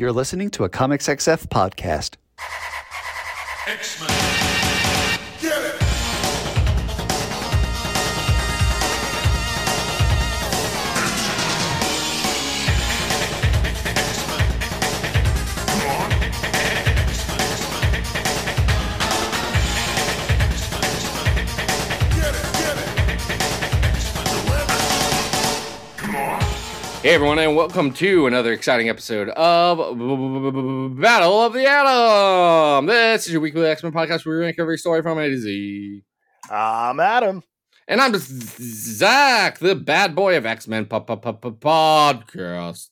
You're listening to a Comics XF podcast. X-Men. Hey everyone, and welcome to another exciting episode of Battle of the Atom. This is your weekly X Men podcast where we rank every story from A to Z. I'm Adam. And I'm Zach, the bad boy of X Men podcast.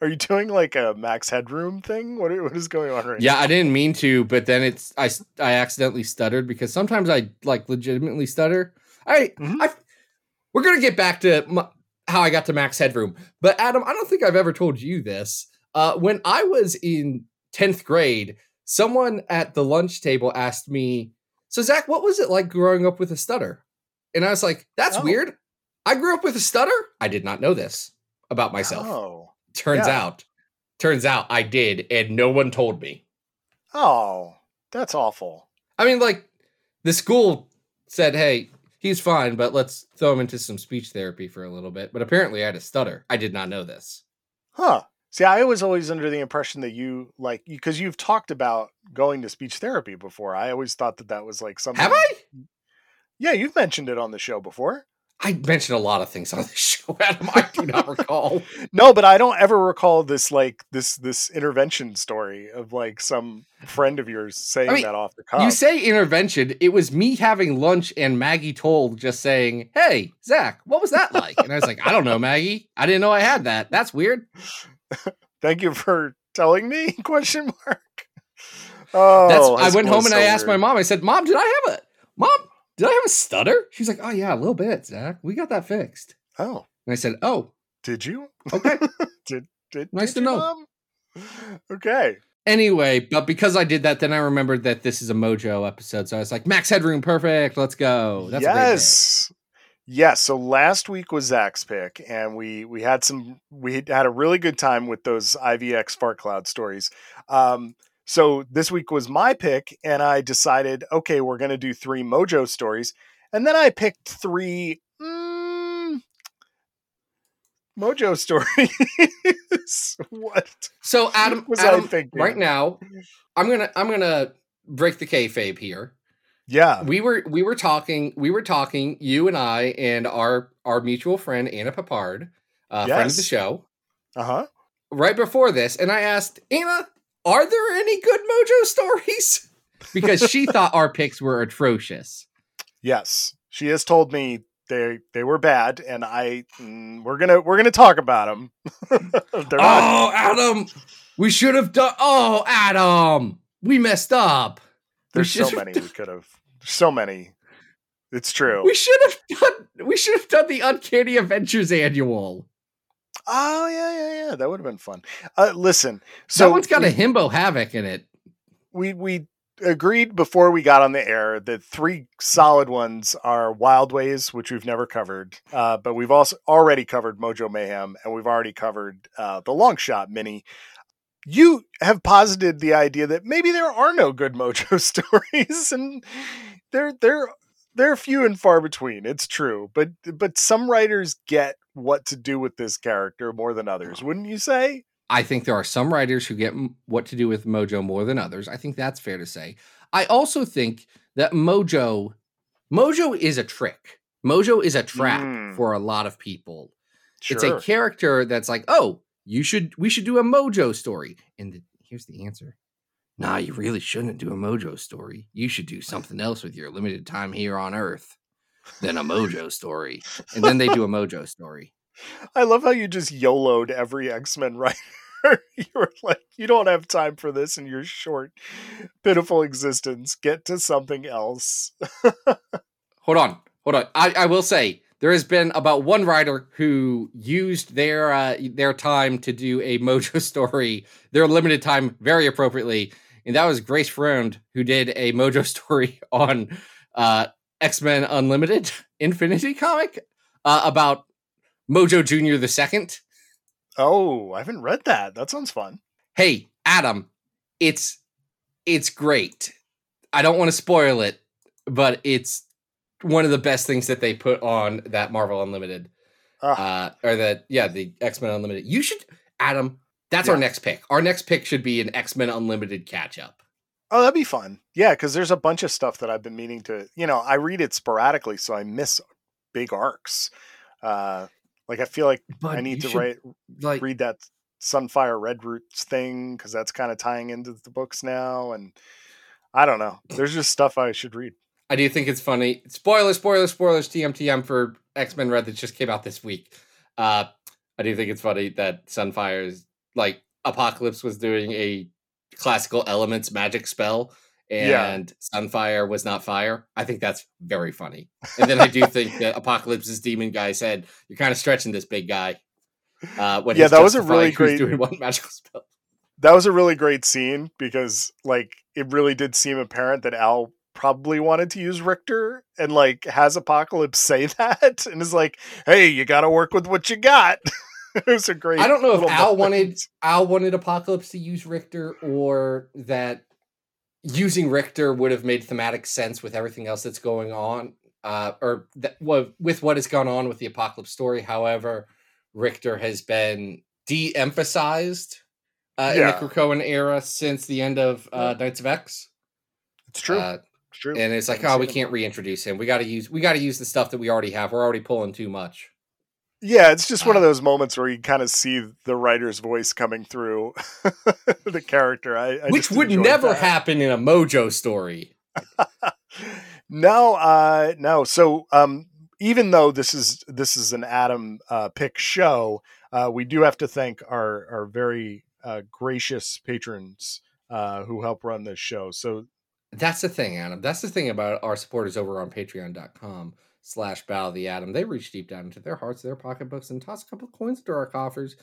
Are you doing like a Max Headroom thing? What, what is going on right Yeah, I didn't mean to, but then it's I I accidentally stuttered because sometimes I like legitimately stutter. I Mhm. I we're gonna get back to my, how I got to Max Headroom, but Adam, I don't think I've ever told you this. Uh, when I was in tenth grade, someone at the lunch table asked me, "So Zach, what was it like growing up with a stutter?" And I was like, "That's Oh. weird. I grew up with a stutter. I did not know this about myself. Oh. Turns yeah. out, turns out I did, and no one told me." Oh, that's awful. I mean, like the school said, "Hey, he's fine, but let's throw him into some speech therapy for a little bit." But apparently, I had a stutter. I did not know this. Huh. See, I was always under the impression that you like because you've talked about going to speech therapy before. I always thought that that was like something. Have I? Yeah, you've mentioned it on the show before. I mentioned a lot of things on the show, Adam. I do not recall. No, but I don't ever recall this like this this intervention story of like some friend of yours saying I mean, that off the cuff. You say intervention. It was me having lunch and Maggie told just saying, "Hey, Zach, what was that like?" And I was like, "I don't know, Maggie. I didn't know I had that. That's weird." Thank you for telling me? Question mark. Oh, That's. I went home and I so asked my mom. I said, "Mom, did I have a mom? Did I have a stutter?" She's like, "Oh yeah, a little bit, Zach. We got that fixed." Oh, And I said, "Oh, did you? okay." Did Nice did to know. Mom? Okay. anyway, but because I did that, then I remembered that this is a Mojo episode, so I was like, "Max Headroom, perfect. Let's go." That's yes. Yes. So last week was Zach's pick, and we we had some we had a really good time with those IVX fart cloud stories. Um, so this week was my pick, and I decided, okay, we're gonna do three Mojo stories, and then I picked three mm, Mojo stories. what? So Adam, was I Adam thinking? right now, I'm gonna I'm gonna break the kayfabe here. Yeah. We were we were talking we were talking you and I and our our mutual friend Anna Peppard, uh, friend of the show, Uh huh. right before this, and I asked Anna, "Are there any good Mojo stories?" Because she thought our picks were atrocious. Yes, she has told me they they were bad, and I mm, we're gonna we're gonna talk about them. They're not. Oh, Adam, we should have done. Oh, Adam, we messed up. There's so many we could have. So many. It's true. We should have done. We should have done the Uncanny Adventures annual. Oh yeah, yeah, yeah. That would have been fun. Uh, listen, So that one's got we, a himbo havoc in it. we we agreed before we got on the air that three solid ones are Wild Ways, which we've never covered, uh, but we've also already covered Mojo Mayhem, and we've already covered uh, the Long Shot Mini. You have posited the idea that maybe there are no good Mojo stories, and they're they're they're few and far between. It's true, but but some writers get what to do with this character more than others, wouldn't you say? I think there are some writers who get what to do with Mojo more than others. I think that's fair to say. I also think that Mojo, Mojo is a trick. Mojo is a trap Mm. for a lot of people. Sure. It's a character that's like, oh, you should, we should do a Mojo story. And the, here's the answer: Nah, you really shouldn't do a Mojo story. You should do something else with your limited time here on Earth than a Mojo story. And then they do a Mojo story. I love how you just YOLO'd every X Men writer. you were like, you don't have time for this in your short, pitiful existence. Get to something else. hold on hold on I, I will say there has been about one writer who used their uh, their time to do a mojo story their limited time very appropriately and that was grace Freud, who did a mojo story on uh, x-men unlimited infinity comic uh, about mojo junior the second Oh, I haven't read that. That sounds fun. Hey, Adam, it's it's great. I don't want to spoil it, but it's one of the best things that they put on that Marvel Unlimited. Ah. Uh or that yeah, the X-Men Unlimited. You should Adam, that's our next pick. Our next pick should be an X-Men Unlimited catch up. Oh, that'd be fun. Yeah, because there's a bunch of stuff that I've been meaning to. You know, I read it sporadically, so I miss big arcs. Uh, like I feel like But I need to should, write like read that Sunfire Red Roots thing because that's kind of tying into the books now, and I don't know. There's just stuff I should read. I do think it's funny. Spoiler, spoiler, spoilers, TMTM for X Men Red that just came out this week. Uh, I do think it's funny that Sunfire's like Apocalypse was doing a classical elements magic spell, Yeah. and Sunfire was not fire. I think that's very funny. And then I do think that Apocalypse's demon guy said, "You're kind of stretching this big guy." Uh, when Yeah, that was a really great- doing one magical spell. That was a really great scene because like it really did seem apparent that Al probably wanted to use Richter and like has Apocalypse say that and is like, "Hey, you got to work with what you got." It was a great. I don't know if Al moment. wanted Al wanted Apocalypse to use Richter or that using Richter would have made thematic sense with everything else that's going on, uh, or that well, with what has gone on with the Apocalypse story. However, Richter has been de-emphasized uh, in the Yeah. Krakoan era since the end of uh, Knights of X. It's true. Uh, it's true. and it's like, oh, we can't reintroduce him. We got to use we got to use the stuff that we already have. We're already pulling too much. Yeah, it's just one of Uh, those moments where you kind of see the writer's voice coming through the character. I, I Which would never that. happen in a Mojo story. no, uh, no. So, um, even though this is this is an Adam uh, pick show, uh, we do have to thank our our very uh, gracious patrons uh, who help run this show. So, That's the thing, Adam. That's the thing about our supporters over on patreon.com slash battle of the Atom. They reach deep down into their hearts, their pocketbooks, and toss a couple of coins into our coffers.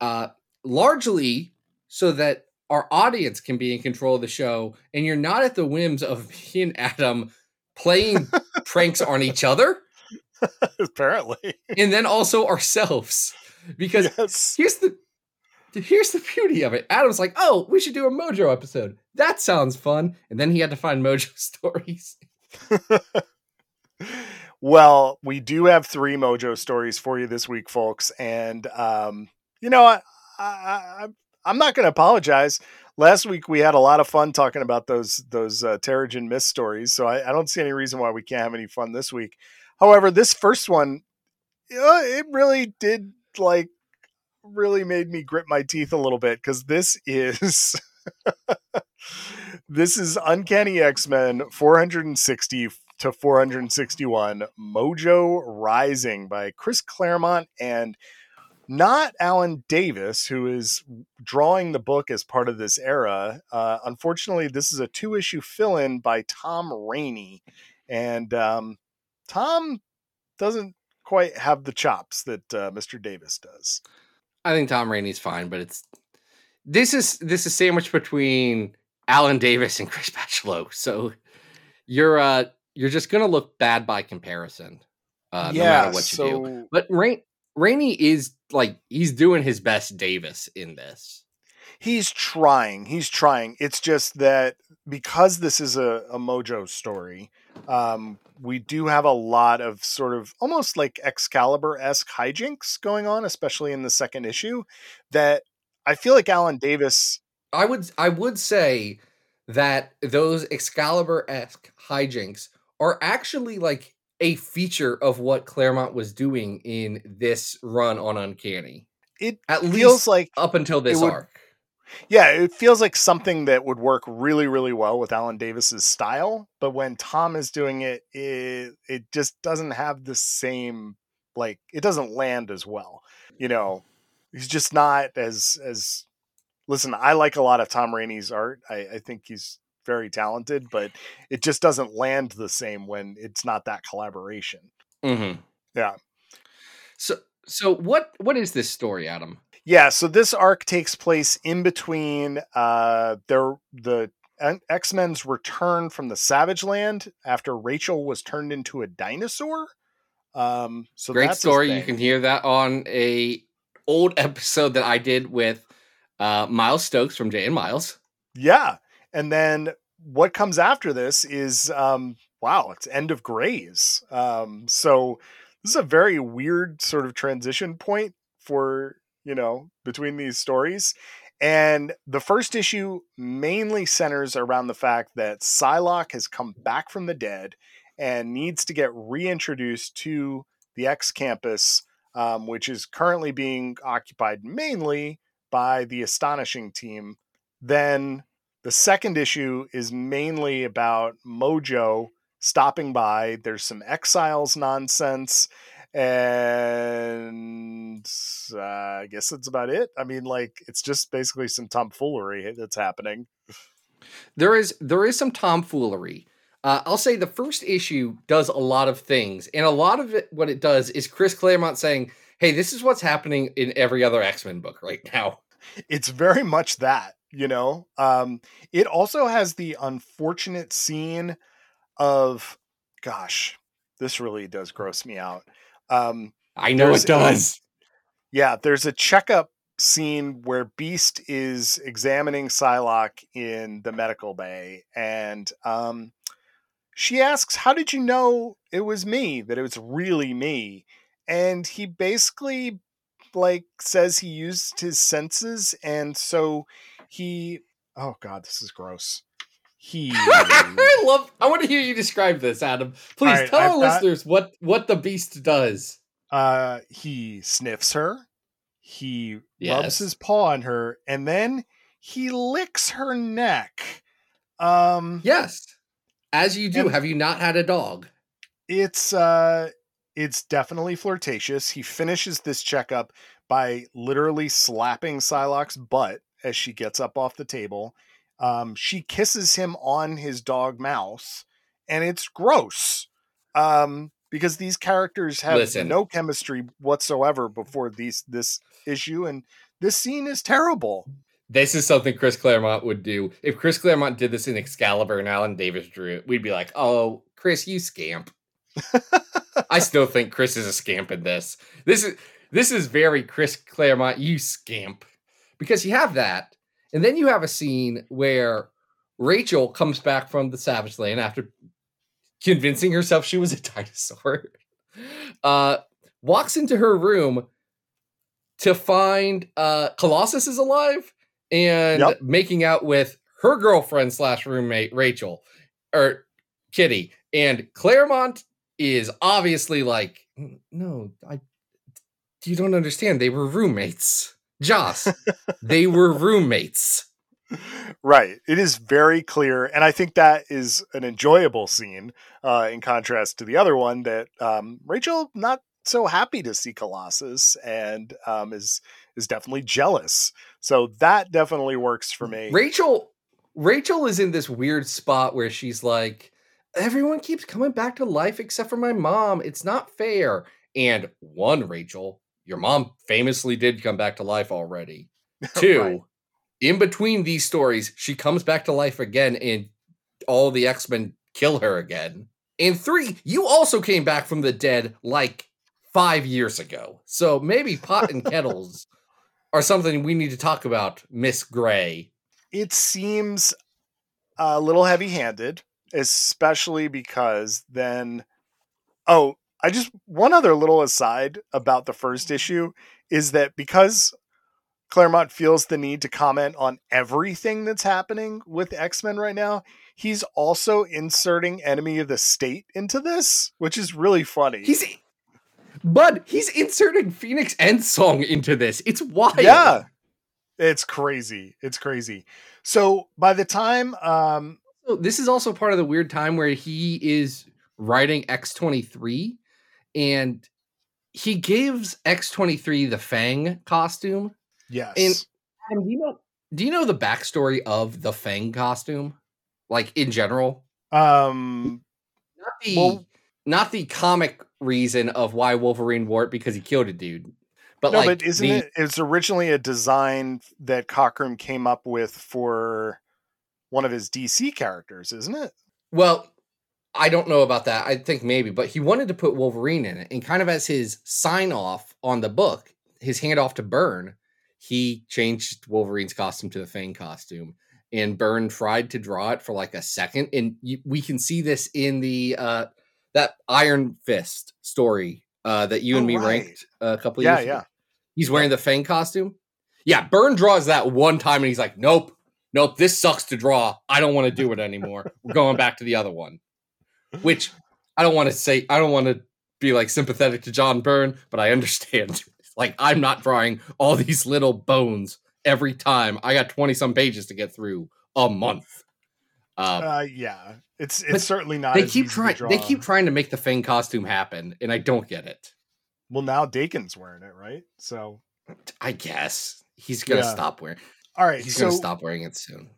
Uh, largely so that our audience can be in control of the show and you're not at the whims of me and Adam playing pranks on each other apparently, and then also ourselves. Because yes, here's the here's the beauty of it. Adam's like, oh, we should do a Mojo episode. That sounds fun. And then he had to find Mojo stories. Well, we do have three Mojo stories for you this week, folks, and um, you know, I, I, I I'm not going to apologize. Last week we had a lot of fun talking about those those uh, Terrigen Mist stories, so I, I don't see any reason why we can't have any fun this week. However, this first one, know, it really did like really made me grit my teeth a little bit because this is this is Uncanny X Men 460 to 461 Mojo Rising by Chris Claremont and not Alan Davis, who is drawing the book as part of this era. Uh, unfortunately, this is a two issue fill in by Tom Raney. And um, Tom doesn't quite have the chops that uh, Mr. Davis does. I think Tom Raney's fine, but it's this is this is sandwiched between Alan Davis and Chris Bachalo. So you're uh you're just gonna look bad by comparison. Uh no matter what you do. But Rain Raney is like he's doing his best Davis in this. he's trying he's trying it's just that because this is a, a mojo story um, we do have a lot of sort of almost like excalibur-esque hijinks going on especially in the second issue that i feel like alan davis I would I would say that those Excalibur esque hijinks are actually like a feature of what Claremont was doing in this run on Uncanny. it At feels least like up until this would- arc. yeah it feels like something that would work really really well with alan davis's style but when tom is doing it it, it just doesn't have the same like it doesn't land as well you know he's just not as as listen i like a lot of tom raney's art i, I think he's very talented but it just doesn't land the same when it's not that collaboration Mm-hmm. Yeah. So so what what is this story, Adam? Yeah, so this arc takes place in between uh their the X Men's return from the Savage Land after Rachel was turned into a dinosaur. Um, so Great story. You can hear that on a old episode that I did with uh, Miles Stokes from Jay and Miles. Yeah. And then what comes after this is um wow, it's end of Greys. Um so this is a very weird sort of transition point for, you know, between these stories. And the first issue mainly centers around the fact that Psylocke has come back from the dead and needs to get reintroduced to the X campus, um, which is currently being occupied mainly by the Astonishing team. Then the second issue is mainly about Mojo stopping by. There's some exiles nonsense. And uh, I guess that's about it. I mean, like, it's just basically some tomfoolery that's happening. There is there is some tomfoolery. Uh, I'll say the first issue does a lot of things, and a lot of it, what it does is Chris Claremont saying, "Hey, this is what's happening in every other X Men book right now." It's very much that, you know. Um, it also has the unfortunate scene of, gosh, this really does gross me out. Um, I know it does. yeah, there's a checkup scene where Beast is examining Psylocke in the medical bay, and um, she asks, "How did you know it was me? That it was really me?" And he basically like says he used his senses, and so he. Oh God, this is gross. He. I love. I want to hear you describe this, Adam. Please right, tell I've our got- listeners what what the Beast does. uh he sniffs her he rubs his paw on her and then he licks her neck um Yes, as you do. Have you not had a dog? it's uh it's definitely flirtatious he finishes this checkup by literally slapping Psylocke's butt as she gets up off the table um she kisses him on his dog mouth, and it's gross um because these characters have Listen. no chemistry whatsoever before these this issue and this scene is terrible This is something Chris Claremont would do. If Chris Claremont did this in Excalibur and Alan Davis drew it, we'd be like, "Oh, Chris, you scamp." I still think Chris is a scamp in this. This is this is very Chris Claremont, you scamp, because you have that, and then you have a scene where Rachel comes back from the Savage Land after convincing herself she was a dinosaur. Uh, walks into her room to find uh, Colossus is alive and Yep. making out with her girlfriend slash roommate Rachel or Kitty, and Claremont is obviously like, no, I, you don't understand. They were roommates, Joss. they were roommates. right it is very clear and i think that is an enjoyable scene uh in contrast to the other one that um rachel not so happy to see colossus and um is is definitely jealous so that definitely works for me Rachel, Rachel is in this weird spot where she's like, everyone keeps coming back to life except for my mom. It's not fair. And one, Rachel, your mom famously did come back to life already. Two, Right. in between these stories, she comes back to life again and all the X Men kill her again. And three, you also came back from the dead like five years ago. So maybe pot and kettles are something we need to talk about, Miss Grey. it seems a little heavy handed, especially because then, oh, I just, one other little aside about the first issue is that because Claremont feels the need to comment on everything that's happening with X Men right now, he's also inserting Enemy of the State into this, which is really funny. He's Bud, he's inserting Phoenix Endsong into this. It's wild. yeah. It's crazy. It's crazy. So by the time um So this is also part of the weird time where he is writing X23 and he gives X23 the Fang costume. yes. And do you know do you know the backstory of the Fang costume? Like in general? um Not the Well- not the comic reason of why Wolverine wore it because he killed a dude. But no, like but isn't the- it? It's originally a design that Cockrum came up with for one of his DC characters, isn't it? Well, I don't know about that. I think maybe, but he wanted to put Wolverine in it, and kind of as his sign off on the book, his hand off to Byrne, he changed Wolverine's costume to the Fang costume, and Byrne tried to draw it for like a second, and you, we can see this in the uh that Iron Fist story uh that you Oh, and me right. ranked a couple Yeah, years ago. yeah. He's wearing the Fang costume. Yeah, Byrne draws that one time, and he's like, "Nope, nope, this sucks to draw. I don't want to do it anymore. We're going back to the other one." Which I don't want to say. I don't want to be like sympathetic to John Byrne, but I understand. like I'm not drawing all these little bones every time. I got twenty some pages to get through a month. Uh, Uh, yeah, it's it's certainly not. they keep trying. They keep trying to make the Fang costume happen, and I don't get it. Well, now Daken's wearing it, right? So, I guess he's gonna Yeah. stop wearing. all right. He's so gonna stop wearing it soon.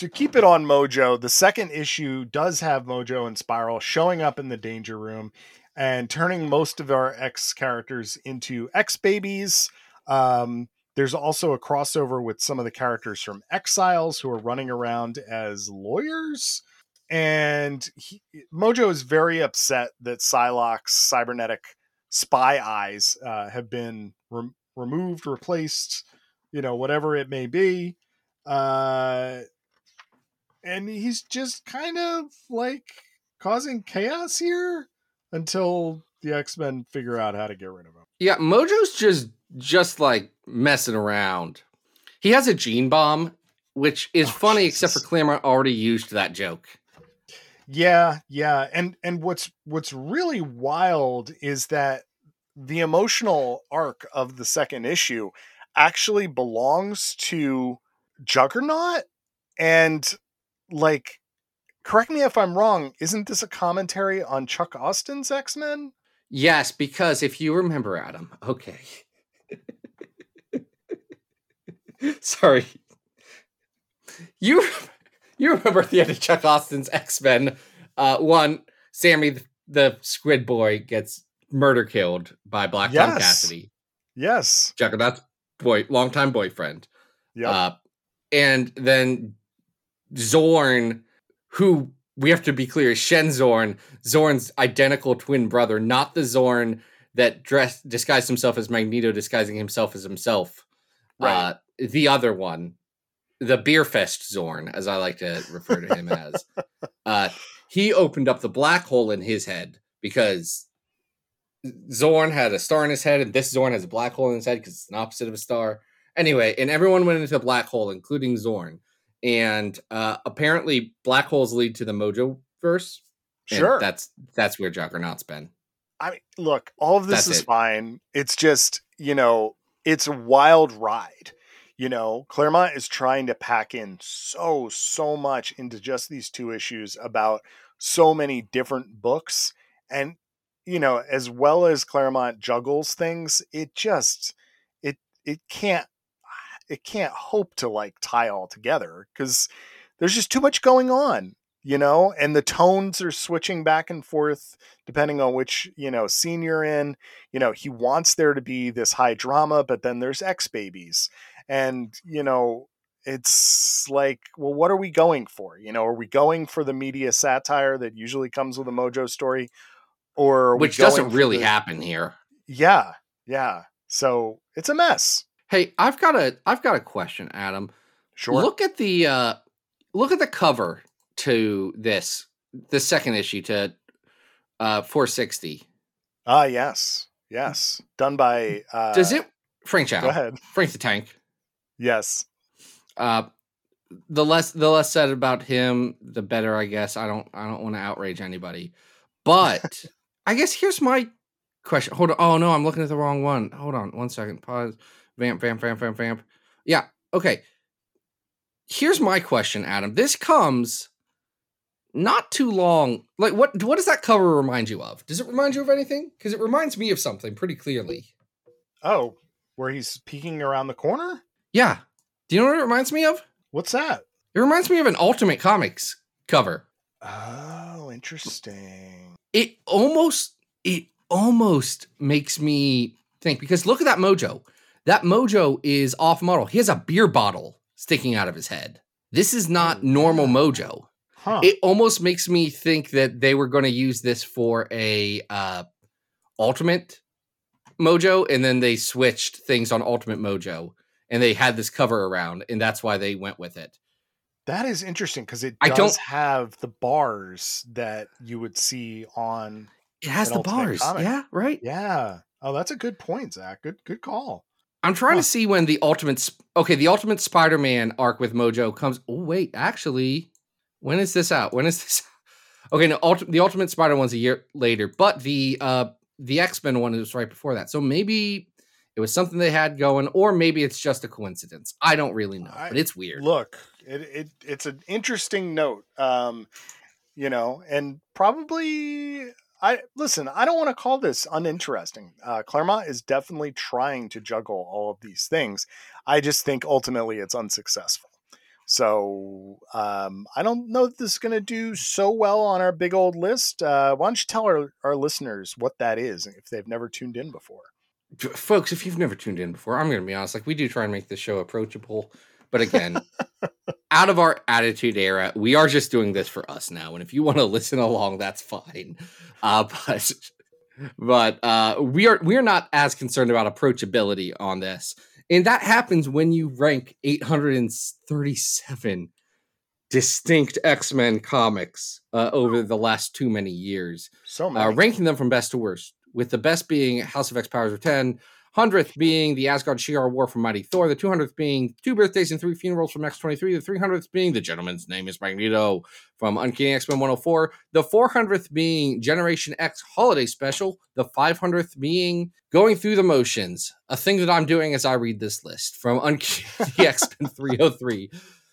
To keep it on Mojo, the second issue does have Mojo and Spiral showing up in the Danger Room and turning most of our X characters into X babies. Um, there's also a crossover with some of the characters from Exiles who are running around as lawyers. And he, Mojo is very upset that Psylocke's cybernetic spy eyes uh, have been rem- removed, replaced, you know, whatever it may be. Uh, and he's just kind of like causing chaos here until the X-Men figure out how to get rid of him. Yeah, Mojo's just just like messing around. He has a gene bomb, which is Oh, funny, except for Jesus. Claremont already used that joke. Yeah, yeah. And and what's what's really wild is that the emotional arc of the second issue actually belongs to Juggernaut and like correct me if I'm wrong, isn't this a commentary on Chuck Austen's X-Men? Yes, because if you remember, Adam, okay. Sorry. You you remember at the end of Chuck Austen's X Men, uh, one Sammy the, the Squid Boy gets murder killed by Black Tom Cassidy. Yes. Cassidy, Yes. Juggernaut's boy, longtime boyfriend. Yeah. Uh, and then Xorn, who we have to be clear, is Shen Xorn, Xorn's identical twin brother, not the Xorn that dressed disguised himself as Magneto, disguising himself as himself. Right. Uh, the other one, the Beerfest Xorn, as I like to refer to him as. Uh, he opened up the black hole in his head because Xorn had a star in his head, and this Xorn has a black hole in his head because it's an opposite of a star. Anyway, and everyone went into the black hole, including Xorn. And uh, apparently, black holes lead to the Mojo verse. sure. that's that's where Juggernaut's been. I mean, look, all of this That's is it. fine. It's just, you know, it's a wild ride. You know, Claremont is trying to pack in so, so much into just these two issues about so many different books. And, you know, as well as Claremont juggles things, it just, it, it can't, it can't hope to like tie all together because there's just too much going on, you know, and the tones are switching back and forth depending on which you know scene you're in. You know he wants there to be this high drama but then there's ex babies and you know it's like well what are we going for? You know are we going for the media satire that usually comes with a mojo story or Which doesn't really the- happen here. yeah yeah. So it's a mess Hey, I've got a I've got a question, Adam. sure Look at the uh look at the cover to this the second issue to uh 460. ah yes yes done by uh Does it Frank Cho? go ahead Frank the Tank. yes Uh the less the less said about him, the better, I guess. I don't I don't want to outrage anybody. But I guess here's my question. Hold on. Oh no, I'm looking at the wrong one. Hold on one second. Pause. Vamp, vamp, vamp, vamp, vamp. Yeah. Okay. Here's my question, Adam. This comes not too long. Like what what does that cover remind you of? Does it remind you of anything? Because it reminds me of something pretty clearly. oh where he's peeking around the corner Yeah. Do you know what it reminds me of? what's that It reminds me of an Ultimate Comics cover. Oh, interesting. It almost it almost makes me think because look at that mojo. That mojo is off model. He has a beer bottle sticking out of his head. This is not normal mojo. Huh. It almost makes me think that they were going to use this for a uh ultimate Mojo, and then they switched things on Ultimate Mojo, and they had this cover around, and that's why they went with it. That is interesting because it I does don't- have the bars that you would see on. It has the bars, comic. yeah, right. Yeah. Oh, that's a good point, Zach. Good, good call. I'm trying Huh. to see when the Ultimate. Okay, the Ultimate Spider-Man arc with Mojo comes. Oh wait, actually, when is this out? When is this? Okay, no, Ulti- the Ultimate Spider one's a year later, but the uh the X Men one was right before that. So maybe it was something they had going, or maybe it's just a coincidence. I don't really know, I- but it's weird. Look, it, it it's an interesting note. Um, you know, and probably I listen. I don't want to call this uninteresting. Uh, Claremont is definitely trying to juggle all of these things. I just think ultimately it's unsuccessful. So um, I don't know if this is going to do so well on our big old list. Uh, why don't you tell our, our listeners what that is if they've never tuned in before? Folks, if you've never tuned in before, I'm going to be honest. Like we do try and make this show approachable, but again, out of our attitude era, we are just doing this for us now. And if you want to listen along, that's fine. Uh, but but uh, we are we are not as concerned about approachability on this, and that happens when you rank 837 distinct X Men comics uh, over the last too many years So uh, many. ranking them from best to worst, with the best being House of X Powers of 10, 100th being the Asgard Shi'ar War from Mighty Thor, the 200th being Two Birthdays and Three Funerals from X23, the 300th being The Gentleman's Name is Magneto from Uncanny X Men 104, the 400th being Generation X Holiday Special, the 500th being Going Through the Motions, a thing that I'm doing as I read this list from Uncanny X Men 303.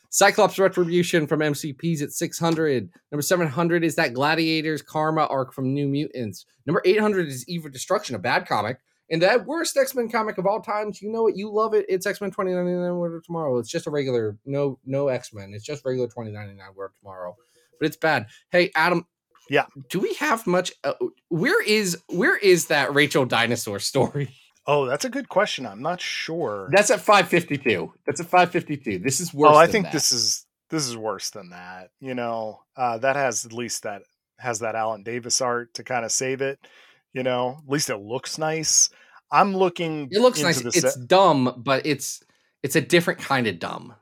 Cyclops Retribution from MCPs at 600. Number 700 is that Gladiators Karma arc from New Mutants. Number 800 is Eve of Destruction, a bad comic. And that worst X Men comic of all times. You know it. You love it. It's X Men 2099 World of Tomorrow. It's just a regular, no no X Men. It's just regular 2099 World of Tomorrow. But it's bad. Hey, Adam. Yeah. Do we have much? Uh, where is where is that Rachel dinosaur story? Oh, that's a good question. I'm not sure. That's at 552. That's at 552. This is worse. oh, I think that. this is this is worse than that. You know, uh, that has at least that has that Alan Davis art to kind of save it. You know, at least it looks nice. I'm looking. It looks nice. It's se- dumb, but it's it's a different kind of dumb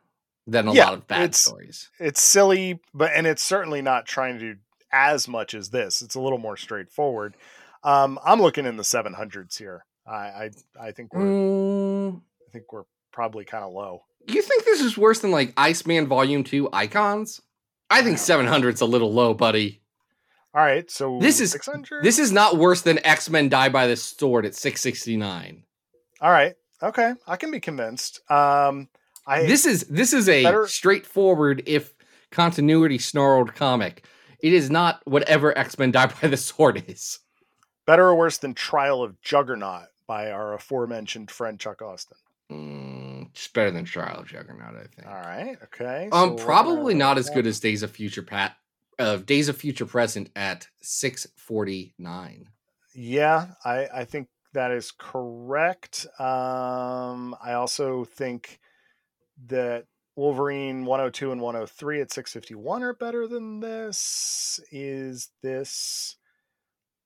than a Yeah, lot of bad it's- stories. it's silly, but and it's certainly not trying to do as much as this. It's a little more straightforward. Um, I'm looking in the 700s here. I I, I think we're Mm, I think we're probably kind of low. you think this is worse than like Iceman Volume Two Icons? I think 700's a little low, buddy. All right, so This is- 600. This is not worse than X Men Die by the Sword at 669. all right. Okay, I can be convinced. Um, I This is this is a Better- straightforward, if continuity snarled comic. It is not whatever X Men Die by the Sword is. better or worse than Trial of Juggernaut by our aforementioned friend Chuck Austen. Mm, it's better than Trial of Juggernaut, I think. All right. Okay. Um, so probably not as good as Days of Future Pat, uh, Days of Future Present at six forty nine. Yeah, I I think that is correct. Um, I also think that Wolverine 102 and 103 at 651 are better than this. Is this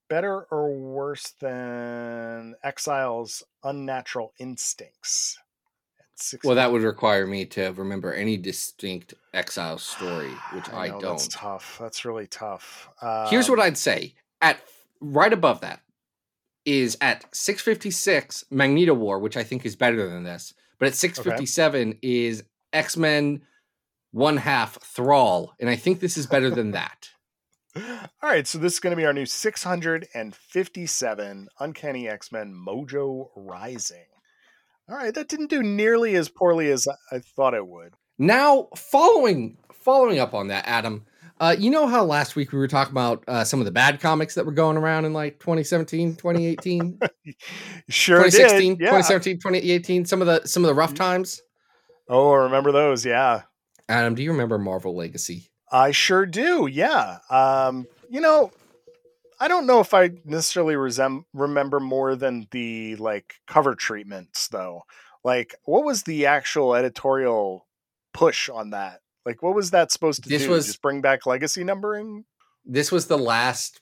better or worse than Exile's Unnatural Instincts? 60? Well, that would require me to remember any distinct Exile story, which I, know, don't. That's tough. That's really tough. Here's what Um, I'd say: at right above that is at six fifty six Magneto War, which I think is better than this. But at six fifty seven is X Men One Half Thrall, and I think this is better than that. All right, so this is going to be our new 657 Uncanny X Men Mojo Rising. All right, that didn't do nearly as poorly as I- thought it would. Now, following following up on that, Adam, uh, you know how last week we were talking about uh, some of the bad comics that were going around in like 2017, 2018, Sure 2016, did. Yeah. 2017, 2018, some of the some of the rough times. Oh, I remember those. Yeah, Adam, do you remember Marvel Legacy? I sure do. Yeah. Um, you know, I don't know if I necessarily resem- remember more than the like cover treatments though. Like, what was the actual editorial push on that? Like, what was that supposed to This do? was- Just bring back legacy numbering? This was the last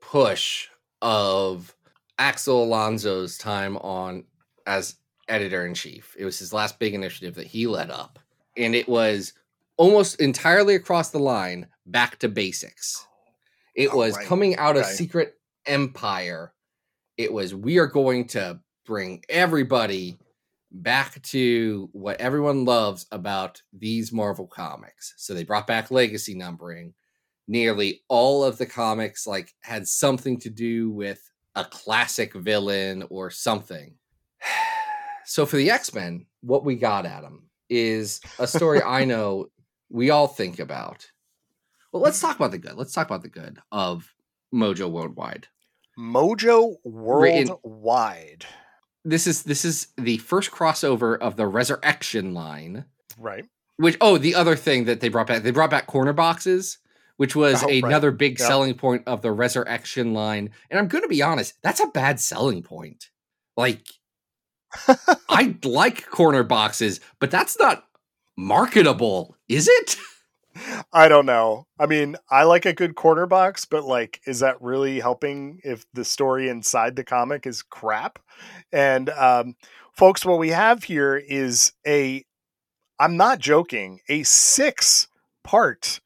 push of Axel Alonso's time on as editor in chief. It was his last big initiative that he led up, and it was almost entirely across the line back to basics. It Oh, was right. coming out of. Secret Empire. It was we are going to bring everybody back to what everyone loves about these Marvel comics. So they brought back legacy numbering. Nearly all of the comics like had something to do with a classic villain or something. So for the X-Men, what we got at them is a story I know we all think about. Well, let's talk about the good. Let's talk about the good of Mojo Worldwide. Mojo Worldwide. This is this is the first crossover of the Resurrection line. Right. Which oh, the other thing that they brought back, they brought back corner boxes, which was Oh, right. another big Yep. selling point of the Resurrection line. And I'm going to be honest, that's a bad selling point. Like I like corner boxes, but that's not marketable, is it? I don't know. I mean, I like a good corner box, but like, is that really helping if the story inside the comic is crap? And um, folks, what we have here is a, I'm not joking, a six part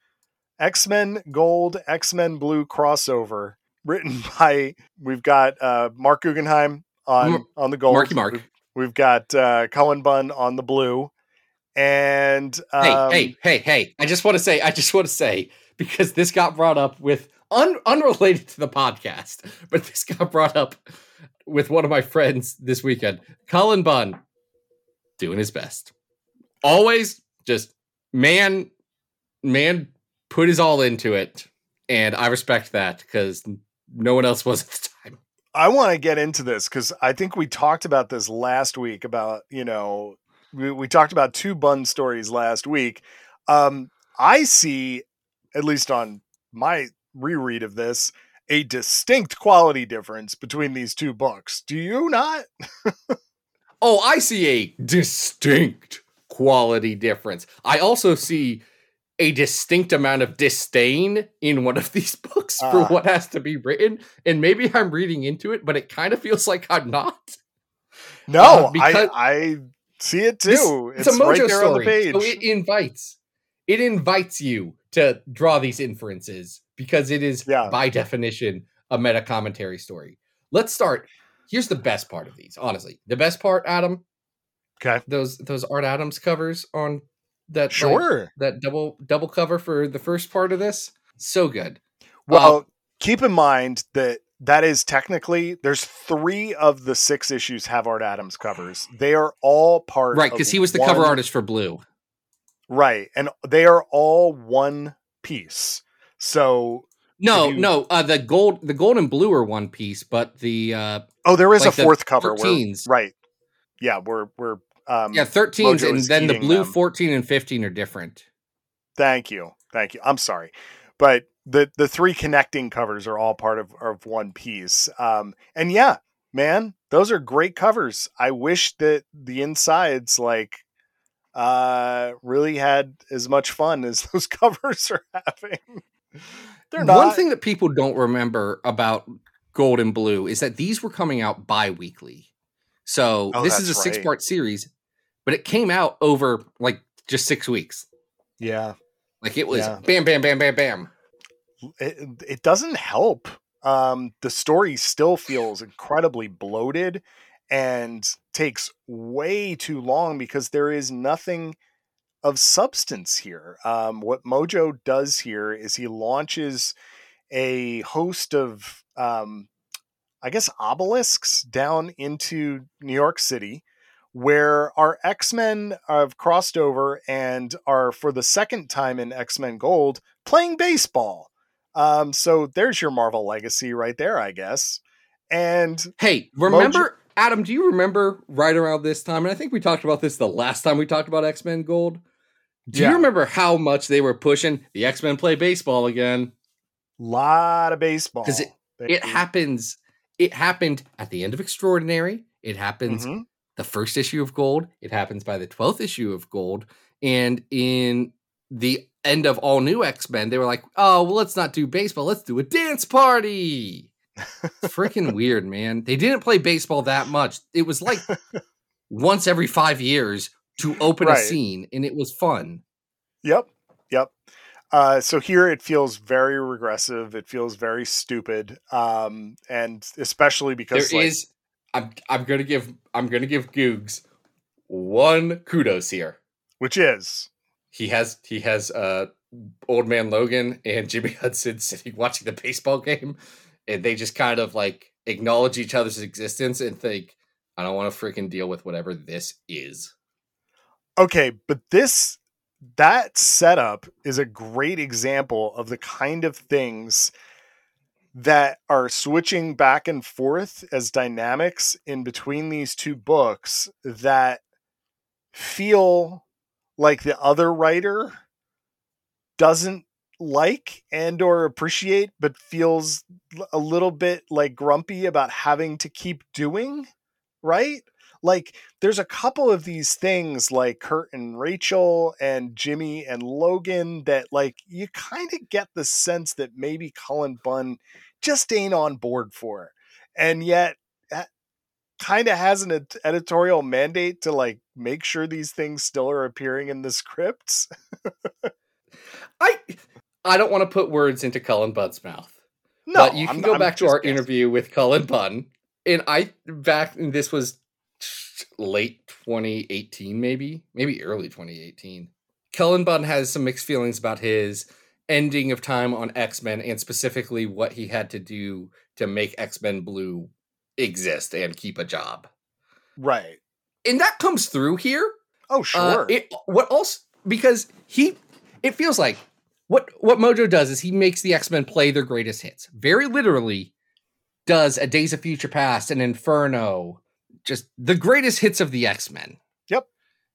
X Men Gold, X Men Blue crossover written by, we've got uh, Marc Guggenheim on, on the gold. Marky Mark. We've, we've got uh, Cullen Bunn on the blue. And um, hey, hey, hey, hey. I just want to say, I just want to say, because this got brought up with un- unrelated to the podcast, but this got brought up with one of my friends this weekend. Cullen Bunn doing his best. Always just man, man put his all into it. And I respect that because no one else was at the time. I want to get into this because I think we talked about this last week about, you know, we, we talked about two Bunn stories last week. Um, I see, at least on my reread of this, a distinct quality difference between these two books. Do you not? Oh, I see a distinct quality difference. I also see a distinct amount of disdain in one of these books for Ah. what has to be written. And maybe I'm reading into it, but it kind of feels like I'm not. No, Uh, because- I, I see it This- too. it's, it's a mojo right there story. on the page. So it invites it invites you to draw these inferences because it is Yeah. by definition a meta commentary story. Let's start. Here's the best part of these, honestly. The best part, Adam, okay. those those Art Adams covers on that like, Sure. that double double cover for the first part of this so good Well, Um, keep in mind that that is technically there's three of the six issues have Art Adams covers. They are all part right because he was the cover artist for blue Right. And they are all one piece. So no you- no uh the gold the gold and blue are one piece but the uh oh there is Like a fourth cover where 13s. right. Yeah, we're we're um yeah 13s and then the blue them. 14 and 15 are different thank you. Thank you. I'm sorry. But the the three connecting covers are all part of, of one piece. Um and yeah, man, those are great covers. I wish that the insides like uh really had as much fun as those covers are having. They're not one thing that people don't remember about gold and blue is that these were coming out bi-weekly so Oh, this is a that's six-part series but it came out over like just six weeks Yeah. like it was Yeah. bam bam bam bam bam it, it doesn't help. Um, the story still feels incredibly bloated and takes way too long because there is nothing of substance here. Um, what Mojo does here is he launches a host of, um, I guess, obelisks down into New York City. Where our X Men have crossed over and are, for the second time in X Men Gold, playing baseball. Um, so there's your Marvel legacy right there, I guess. And hey remember adam do you remember right around this time and i think we talked about this the last time we talked about x-men gold do Yeah. you remember how much they were pushing the x-men play baseball again A lot of baseball because it baby. happens it happened at the end of extraordinary it happens Mhm. the first issue of Gold. It happens by the 12th issue of Gold. And in the end of All New X Men, they were like, oh, well, let's not do baseball. Let's do a dance party. Freaking weird, man. They didn't play baseball that much. It was like once every five years to open a scene, and it was fun. Yep. Yep. Uh, so here it feels very regressive. It feels very stupid. Um, and especially There because is. I'm. I'm gonna give. I'm gonna give Googs one kudos here. which is He has. He has. Uh, old man Logan and Jimmy Hudson sitting watching the baseball game, and they just kind of like acknowledge each other's existence and think, "I don't want to freaking deal with whatever this is." okay, but this that setup is a great example of the kind of things that are switching back and forth as dynamics in between these two books that feel like the other writer doesn't like and or appreciate but feels a little bit like grumpy about having to keep doing right like there's a couple of these things like Kurt and Rachel and Jimmy and Logan that like you kind of get the sense that maybe Cullen Bunn just ain't on board for. it, And yet kind of has an ed- editorial mandate to like make sure these things still are appearing in the scripts. I. I don't want to put words into Cullen Bunn's mouth. No, but you can I'm- go I'm back to our guessing. interview with Cullen Bunn, and I back and this was late 2018, maybe maybe early 2018. Cullen Bunn has some mixed feelings about his ending of time on X Men, and specifically what he had to do to make X Men Blue exist and keep a job, Right. and that comes through here. Oh, Uh, sure. it, what else? Because he, it feels like what what Mojo does is he makes the X Men play their greatest hits. Very literally, does a Days of Future Past, an Inferno, just the greatest hits of the X Men. Yep.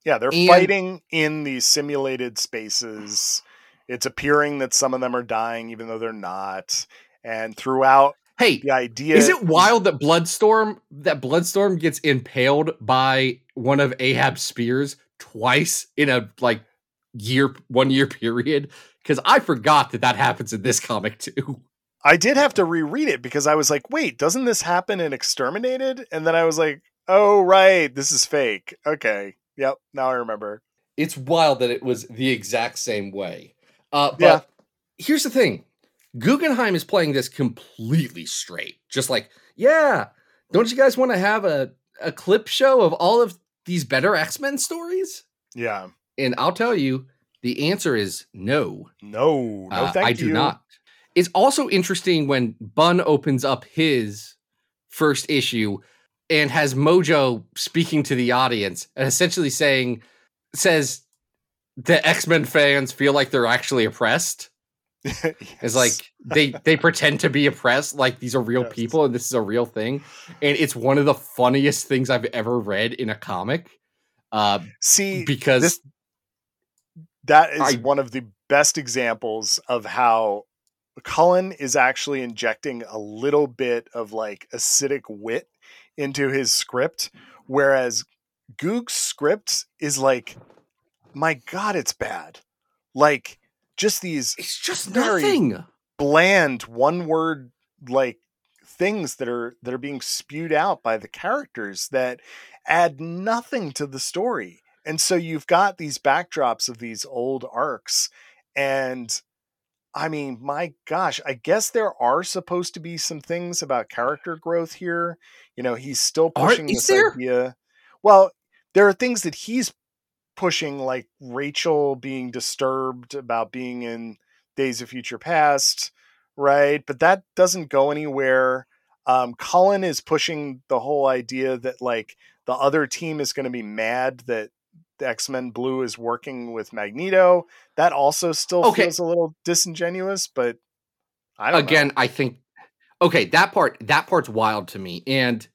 Yeah, they're And- fighting in these simulated spaces. It's appearing that some of them are dying, even though they're not. And throughout Hey, the idea, is it wild that Bloodstorm that Bloodstorm gets impaled by one of Ahab's spears twice in a like year one year period? Because I forgot that that happens in this comic too. I did have to reread it because I was like, wait, doesn't this happen in Exterminated? And then I was like, oh, right, this is fake. Okay. Yep. Now I remember. it's wild that it was the exact same way. Uh, but Yeah. here's the thing Guggenheim is playing this completely straight. Just like, yeah, don't you guys want to have a, a clip show of all of these better X Men stories? Yeah. And I'll tell you, the answer is no. No, no, Uh, I you. do not. It's also interesting when Bunn opens up his first issue and has Mojo speaking to the audience and essentially saying, says the X Men fans feel like they're actually oppressed. It's like they they pretend to be oppressed, like these are real Yes. people and this is a real thing. And it's one of the funniest things I've ever read in a comic. Uh, see because this that is I- one of the best examples of how Cullen is actually injecting a little bit of like acidic wit into his script, whereas Goog's script is like, my God, it's bad. Like just these it's just very- nothing. bland one word like things that are that are being spewed out by the characters that add nothing to the story and so you've got these backdrops of these old arcs and i mean my gosh i guess there are supposed to be some things about character growth here you know he's still pushing is this there? idea well there are things that he's pushing like rachel being disturbed about being in Days of Future Past, right? But that doesn't go anywhere. Um, Cullen is pushing the whole idea that like the other team is going to be mad that the X Men Blue is working with Magneto. That also still Okay. feels a little disingenuous, but I don't again know. i think okay that part that part's wild to me and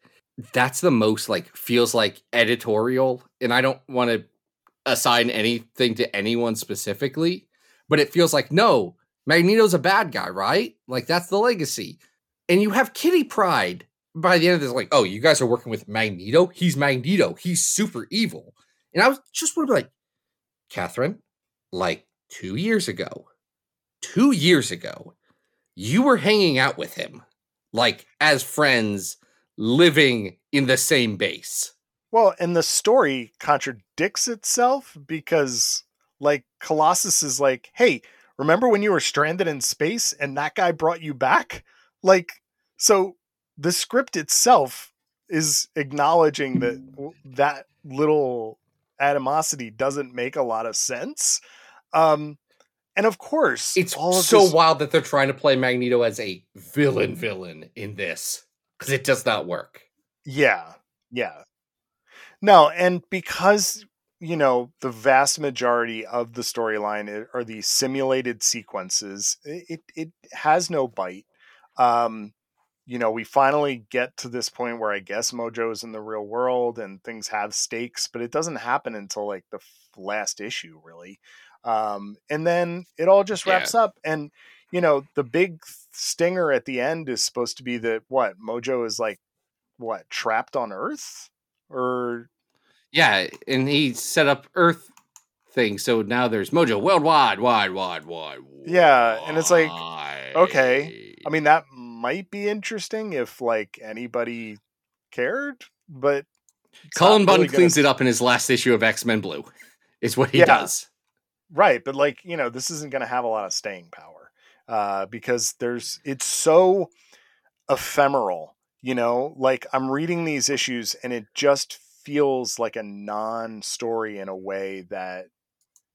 that's the most like feels like editorial and i don't want to assign anything to anyone specifically but it feels like no magneto's a bad guy right like that's the legacy and you have kitty pryde by the end of this like oh you guys are working with magneto he's magneto he's super evil and i was just be like catherine like two years ago two years ago you were hanging out with him. like as friends living in the same base. Well, and the story contradicts itself because, like, Colossus is like, hey, remember when you were stranded in space and that guy brought you back? Like, so the script itself is acknowledging that that little animosity doesn't make a lot of sense. Um, and of course, It's all so this- wild that they're trying to play Magneto as a villain villain in this because it does not work. Yeah. Yeah. No, and because you know the vast majority of the storyline are these simulated sequences, it it has no bite. Um, you know, we finally get to this point where I guess Mojo is in the real world and things have stakes, but it doesn't happen until like the last issue, really. Um, and then it all just wraps up, and you know, the big stinger at the end is supposed to be that what Mojo is like what trapped on earth or Yeah, and he set up Earth thing, so now there's Mojo worldwide, wide, wide, wide. Yeah, and it's like, okay, i mean that might be interesting if like anybody cared but Cullen Bunn really gonna cleans it up in his last issue of X Men Blue. Is what he Yeah. does. right but like you know this isn't going to have a lot of staying power uh because there's it's so ephemeral you know like i'm reading these issues and it just feels like a non-story in a way that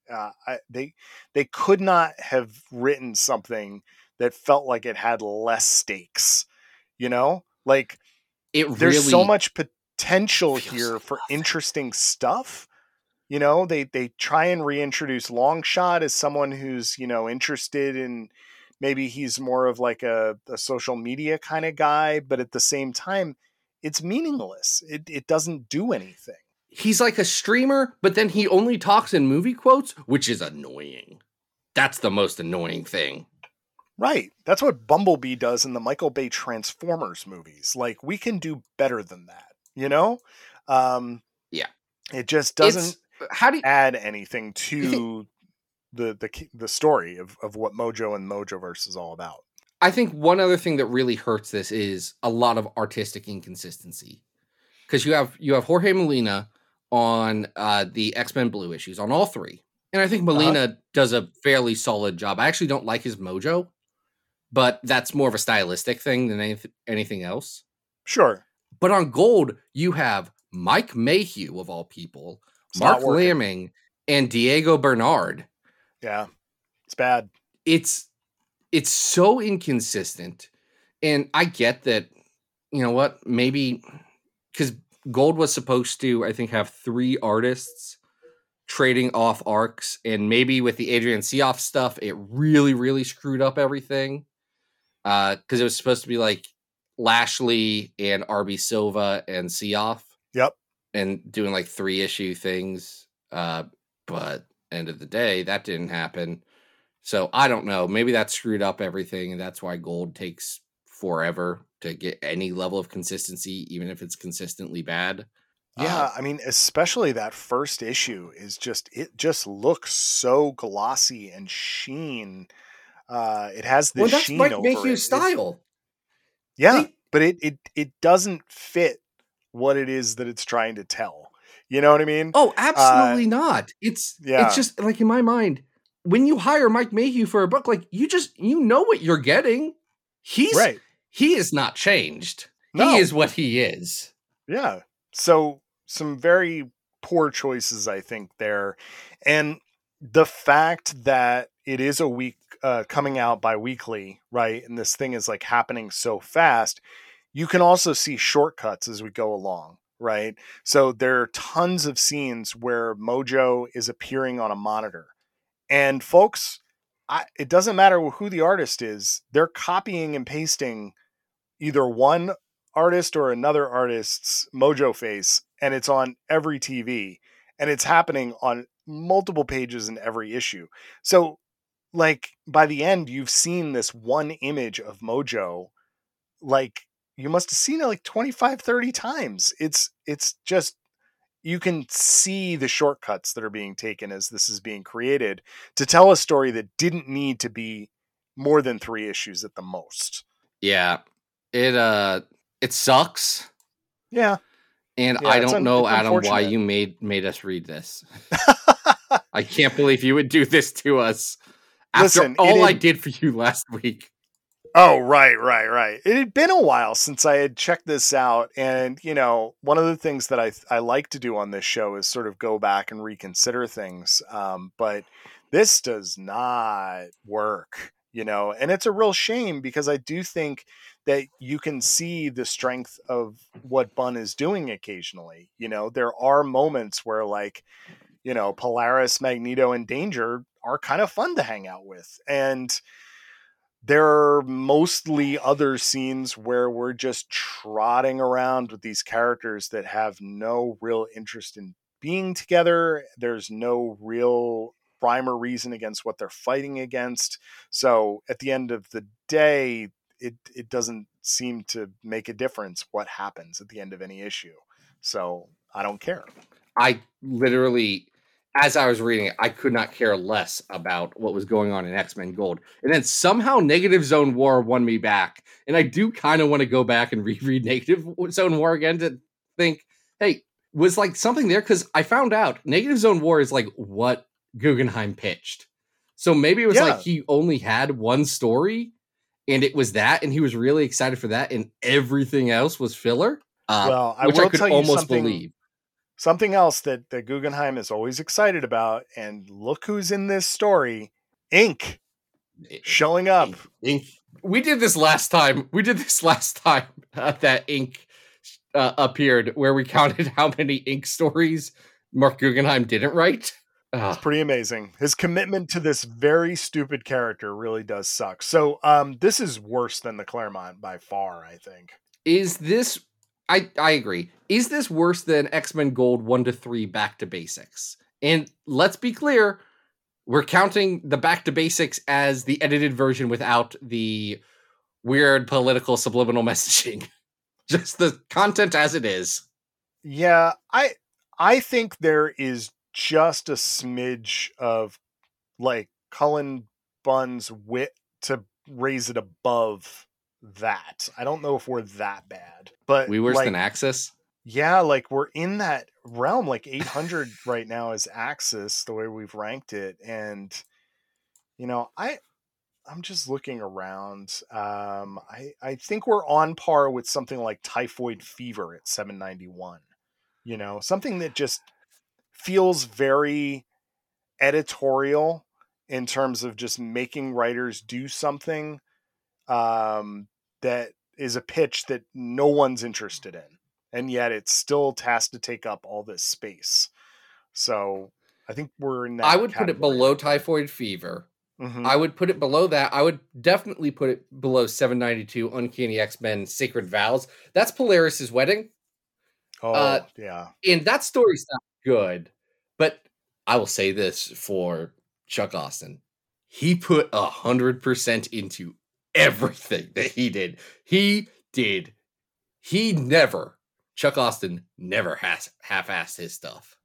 uh, I, they they could not have written something that felt like it had less stakes you know like It there's so much potential here like for nothing. interesting stuff you know they they try and reintroduce longshot as someone who's you know interested in maybe he's more of like a, a social media kind of guy but at the same time it's meaningless it, it doesn't do anything he's like a streamer, but then he only talks in movie quotes, which is annoying. That's the most annoying thing. right that's what bumblebee does in the michael bay transformers movies like we can do better than that you know um Yeah. it just doesn't How do you, add anything to the the the story of, of what Mojo and Mojoverse is all about. I think one other thing that really hurts this is a lot of artistic inconsistency. Because you have you have Jorge Molina on uh, the X Men Blue issues on all three, and I think Molina does a fairly solid job. I actually don't like his mojo, but that's more of a stylistic thing than anyth- anything else. Sure, But on Gold, you have Mike Mayhew of all people, It's Mark. Laming, and Diego Bernard. yeah, it's bad. it's it's so inconsistent and i get that you know what maybe because gold was supposed to i think have three artists trading off arcs and maybe with the ardian syaf stuff it really really screwed up everything uh because it was supposed to be like lashley and rb silva and syaf Yep. and doing like three issue things uh but end of the day that didn't happen so I don't know. Maybe that screwed up everything, and that's why gold takes forever to get any level of consistency, even if it's consistently bad. Yeah, Uh, I mean, especially that first issue is just it just looks so glossy and sheen. Uh, it has this well, that's sheen Mike over. Mayhew's It- style. yeah, but it it it doesn't fit what it is that it's trying to tell. You know what I mean? Oh, absolutely not. It's yeah. it's just like in my mind, when you hire Mike Mayhew for a book, like you just you know what you're getting. He's right. he is not changed. No. He is what he is. Yeah. So some very poor choices, I think, there. And the fact that it is a week uh, coming out bi weekly, right? And this thing is like happening so fast, you can also see shortcuts as we go along, right? So there are tons of scenes where Mojo is appearing on a monitor. And folks, I, it doesn't matter who the artist is, they're copying and pasting either one artist or another artist's mojo face and it's on every TV and it's happening on multiple pages in every issue. So like by the end you've seen this one image of mojo like you must have seen it like 25 30 times. It's it's just you can see the shortcuts that are being taken as this is being created to tell a story that didn't need to be more than 3 issues at the most. Yeah. It uh it sucks. Yeah. And Yeah, I don't un- know, Adam, why you made made us read this. I can't believe you would do this to us after Listen, all I did for you last week. Oh, right, right, right. It had been a while since I had checked this out. And, you know, one of the things that I, I like to do on this show is sort of go back and reconsider things. Um, but this does not work, you know, and it's a real shame because I do think that you can see the strength of what Bunn is doing occasionally. You know, there are moments where, like, you know, Polaris, Magneto, and Danger are kind of fun to hang out with. And, there are mostly other scenes where we're just trotting around with these characters that have no real interest in being together. There's no real rhyme or reason against what they're fighting against. So at the end of the day, it it doesn't seem to make a difference what happens at the end of any issue. So I don't care. I literally, as I was reading it, I could not care less about what was going on in X Men Gold. And then somehow Negative Zone War won me back. And I do kind of want to go back and reread Negative Zone War again to think, hey, was like something there? Because I found out Negative Zone War is like what Guggenheim pitched. So maybe it was Yeah. like he only had one story and it was that, and he was really excited for that, and everything else was filler. Uh, well, I which I could tell you almost something. believe. Something else that, that Guggenheim is always excited about, and look who's in this story Ink showing up. Ink, ink. We did this last time. We did this last time uh, that ink uh, appeared, where we counted how many ink stories Marc Guggenheim didn't write. Ah, It's pretty amazing. His commitment to this very stupid character really does suck. So, um, this is worse than the Claremont by far, I think. is this? I I agree. Is this worse than X Men Gold one to three Back to Basics? And let's be clear, we're counting the Back to Basics as the edited version without the weird political subliminal messaging. Just the content as it is. Yeah, I I think there is just a smidge of like Cullen Bunn's wit to raise it above that. I don't know if we're that bad, but We worse like, than Axis. Yeah, like we're in that realm. Like 800 right now is Axis, the way we've ranked it, and you know, I I'm just looking around. Um, I I think we're on par with something like Typhoid Fever at 791. You know, something that just feels very editorial in terms of just making writers do something um, that is a pitch that no one's interested in and yet it still has to take up all this space. So I think we're in that. I would put it below typhoid fever. Mhm. I would put it below that. I would definitely put it below 792 Uncanny X-Men Sacred Vows. That's Polaris's wedding. Oh uh, yeah, And that story's not good. But I will say this for Chuck Austen. He put a hundred percent into everything that he did. He did. He never, Chuck Austen never has half-assed his stuff.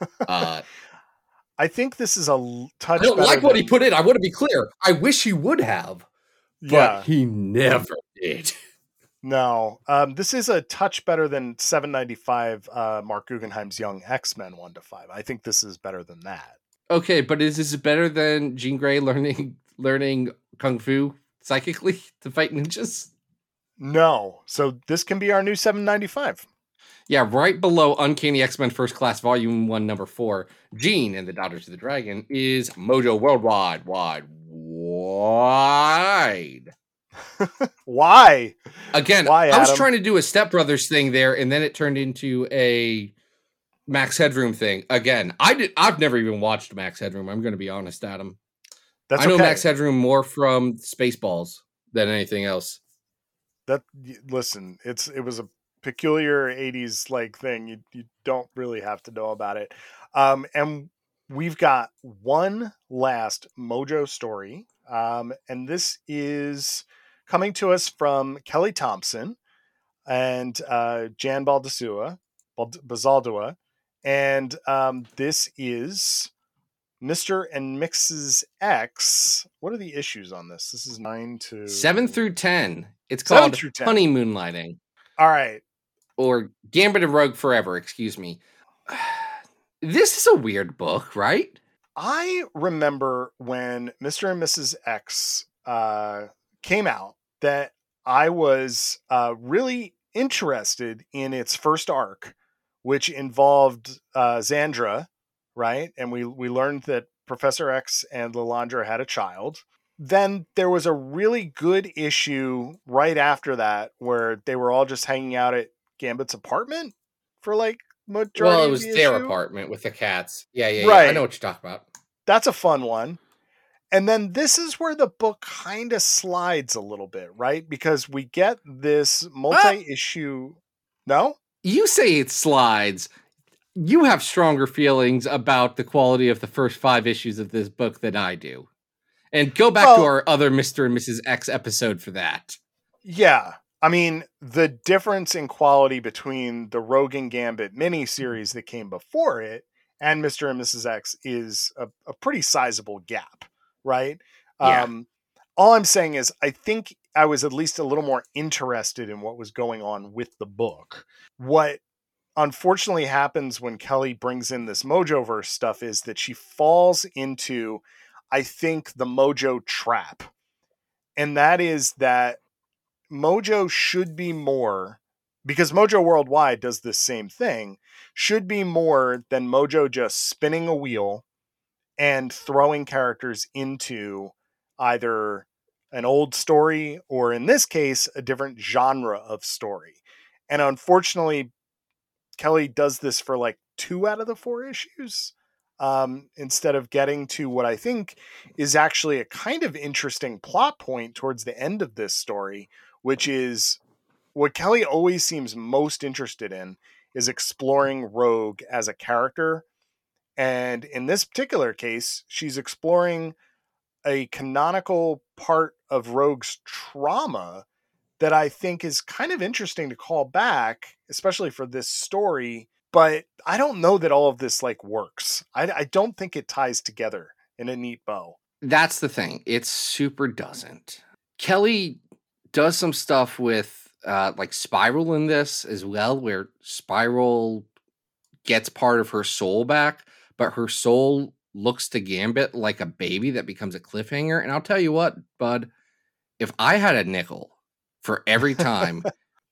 Uh I think this is a touch. I don't like what he put in. I want to be clear. I wish he would have, but Yeah, he never did. no. Um, this is a touch better than 795. Uh, Marc Guggenheim's Young X Men one to five. I think this is better than that. Okay, but is this better than Jean Grey learning learning kung fu psychically to fight ninjas? No, so this can be our new 795. Yeah, right below Uncanny X Men First Class Volume One, Number Four, Jean and the Daughters of the Dragon is Mojo Worldwide, wide, wide. Why? Again, Why, I was trying to do a Step Brothers thing there, and then it turned into a Max Headroom thing. Again, I did. I've never even watched Max Headroom. I'm going to be honest, Adam. That's I know okay. Max Headroom more from Spaceballs than anything else. that listen it's it was a peculiar 80s like thing you you don't really have to know about it um and we've got one last mojo story um and this is coming to us from kelly thompson and uh jan bazaldua Bald- bazaldua and um this is Mr. and Mrs. X. What are the issues on this? This is nine to Seven through ten. It's called 10. honeymoon lighting All right. or Gambit of Rogue Forever. Excuse me. This is a weird book, right? I remember when Mr. and Mrs. X uh, came out that I was uh, really interested in its first arc, which involved uh, Xandra, right? And we we learned that Professor X and Lilandra had a child. Then there was a really good issue right after that where they were all just hanging out at Gambit's apartment for like majority. well, it was the their issue. apartment with the cats. Yeah, yeah, yeah. I know what you're talking about. That's a fun one. And then this is where the book kind of slides a little bit, right? Because we get this ah! multi-issue. No? You say it slides. You have stronger feelings about the quality of the first five issues of this book than I do. And go back to our other Mr. and Mrs. X episode for that. Yeah. I mean, the difference in quality between the Rogue and Gambit miniseries that came before it and Mr. and Mrs. X is a, a pretty sizable gap, right? Yeah. Um, all I'm saying is, I think I was at least a little more interested in what was going on with the book. What unfortunately happens when Kelly brings in this Mojoverse stuff is that she falls into, I think, the Mojo trap. And that is that Mojo should be more because Mojo Worldwide does this same thing, should be more than Mojo just spinning a wheel and throwing characters into either an old story or in this case a different genre of story. And unfortunately Kelly does this for like two out of the four issues um, instead of getting to what I think is actually a kind of interesting plot point towards the end of this story, which is what Kelly always seems most interested in is exploring Rogue as a character. And in this particular case, she's exploring a canonical part of Rogue's trauma that I think is kind of interesting to call back, especially for this story. But I don't know that all of this like works. I, I don't think it ties together in a neat bow. That's the thing. It super doesn't. Kelly does some stuff with uh like Spiral in this as well, where Spiral gets part of her soul back, but her soul looks to Gambit like a baby that becomes a cliffhanger. And I'll tell you what, bud, if I had a nickel for every time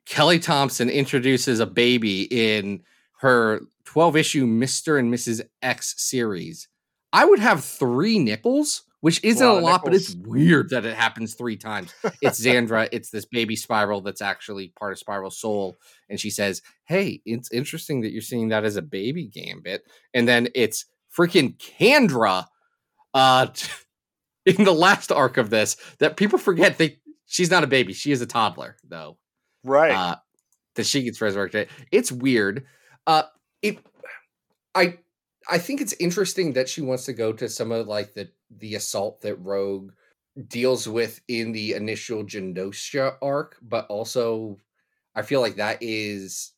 Kelly Thompson introduces a baby in her 12 issue Mr. and Mrs. X series, I would have three nickels, which isn't a lot lot, but it's weird that it happens three times. It's Xandra, it's this baby Spiral that's actually part of Spiral soul. And she says, Hey, it's interesting that you're seeing that as a baby gambit. And then it's freaking Kandra uh, in the last arc of this that people forget that she's not a baby. She is a toddler, though Right. uh, that she gets resurrected. It's weird. Uh, it, I, I think it's interesting that she wants to go to some of like the the assault that Rogue deals with in the initial Genosha arc, but also I feel like that is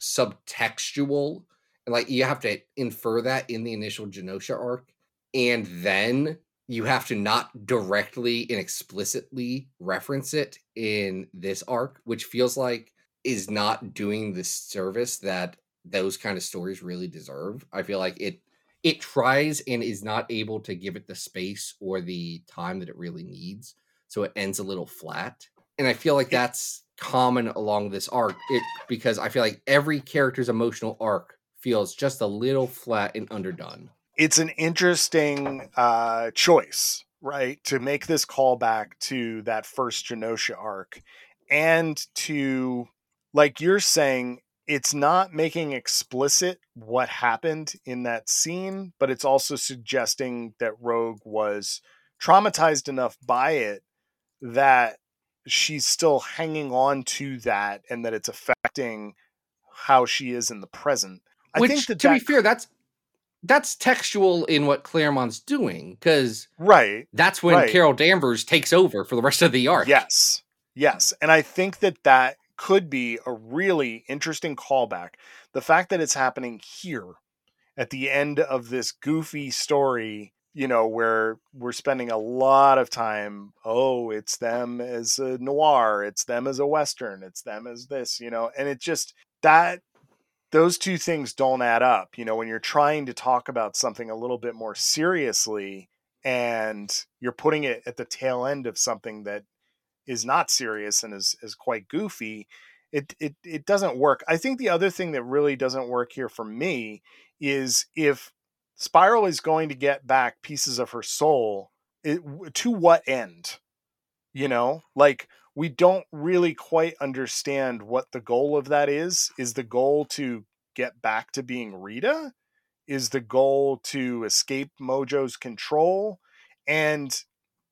subtextual and like you have to infer that in the initial Genosha arc, and then you have to not directly and explicitly reference it in this arc, which feels like is not doing the service that those kind of stories really deserve. I feel like it it tries and is not able to give it the space or the time that it really needs, so it ends a little flat. And I feel like that's common along this arc it, because I feel like every character's emotional arc feels just a little flat and underdone. It's an interesting uh, choice, right? To make this callback to that first Genosha arc and to, like you're saying, it's not making explicit what happened in that scene, but it's also suggesting that Rogue was traumatized enough by it that she's still hanging on to that and that it's affecting how she is in the present. I Which, think that to be fair, that's that's textual in what Claremont's doing because right. that's when Right. Carol Danvers takes over for the rest of the arc. Yes. Yes. And I think that that could be a really interesting callback. The fact that it's happening here at the end of this goofy story you know where we're spending a lot of time oh it's them as a noir it's them as a western it's them as this you know and it just that those two things don't add up you know when you're trying to talk about something a little bit more seriously and you're putting it at the tail end of something that is not serious and is is quite goofy it it it doesn't work. I think the other thing that really doesn't work here for me is if spiral is going to get back pieces of her soul it, to what end? You know like we don't really quite understand what the goal of that is. Is the goal to get back to being rita? Is the goal to escape mojo's control? And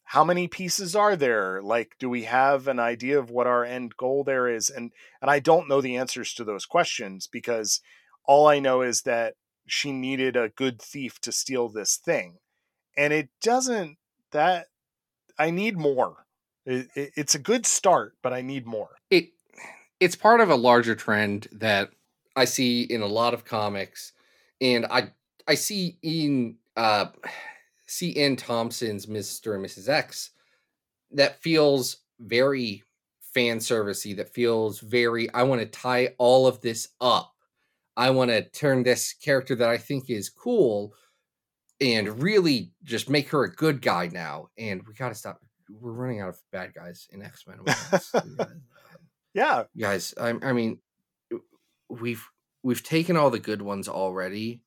how many pieces are there? Like do we have an idea of what our end goal there is? And and i don't know the answers to those questions because all i know is that she needed a good thief to steal this thing. And it doesn't that i need more it, it, it's a good start but i need more it it's part of a larger trend that I see in a lot of comics, and I I see in uh C. N. Thompson's Mr. and Mrs. X that feels very fan servicey, that feels very I want to tie all of this up. I want to turn this character that I think is cool and really just make her a good guy now. And we got to stop. We're running out of bad guys in X Men. yeah guys, I, I mean, we've we've taken all the good ones already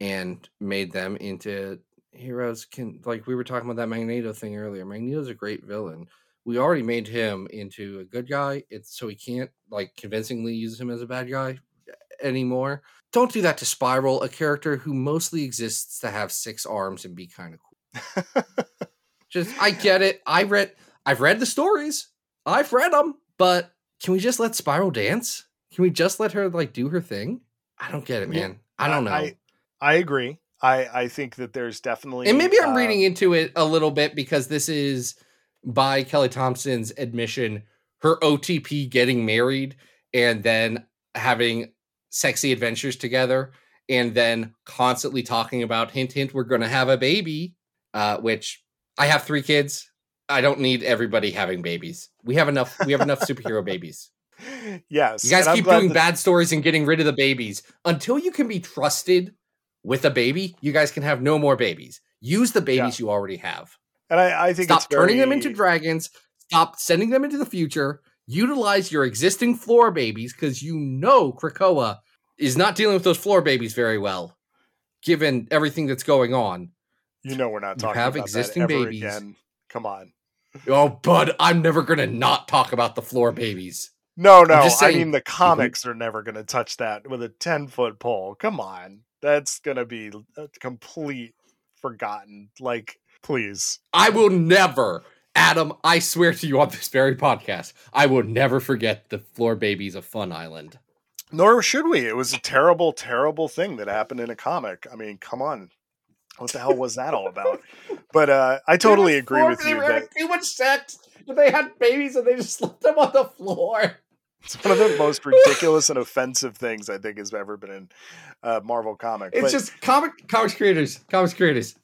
and made them into heroes. Can like we were talking about that Magneto thing earlier. Magneto's a great villain. We already made him into a good guy. It's so we can't like convincingly use him as a bad guy eh, anymore. Don't do that to Spiral, a character who mostly exists to have six arms and be kind of cool. Just I get it. I read I've read the stories. I've read them, but can we just let Spiral dance? Can we just let her like do her thing? I don't get it, man. I don't know. I, I agree. I, I think that there's definitely and maybe I'm uh, reading into it a little bit because this is by Kelly Thompson's admission, her OTP getting married and then having sexy adventures together and then constantly talking about hint hint we're going to have a baby uh which I have 3 kids. I don't need everybody having babies. We have enough we have enough superhero babies. Yes. You guys keep doing that- bad stories and getting rid of the babies. Until you can be trusted with a baby, you guys can have no more babies. Use the babies you already have. And I, I think Stop it's turning them into dragons. Stop sending them into the future. Utilize your existing floor babies because you know Krakoa is not dealing with those floor babies very well, given everything that's going on. You know we're not You talking have about existing that ever babies. again. Come on. Oh, bud, I'm never gonna not talk about the floor babies. No, no. just I saying, mean, the mhm. comics are never going to touch that with a 10 foot pole. Come on. That's going to be a complete forgotten. Like, please. I will never, Adam. I swear to you on this very podcast, I will never forget the floor babies of Fun Island. Nor should we. It was a terrible, terrible thing that happened in a comic. I mean, come on. What the hell was that all about? But uh, I totally agree with you that too much sex. They had babies and they just left them on the floor. it's one of the most ridiculous and offensive things I think has ever been in uh, Marvel comic. It's But- just comic comics creators, comics creators.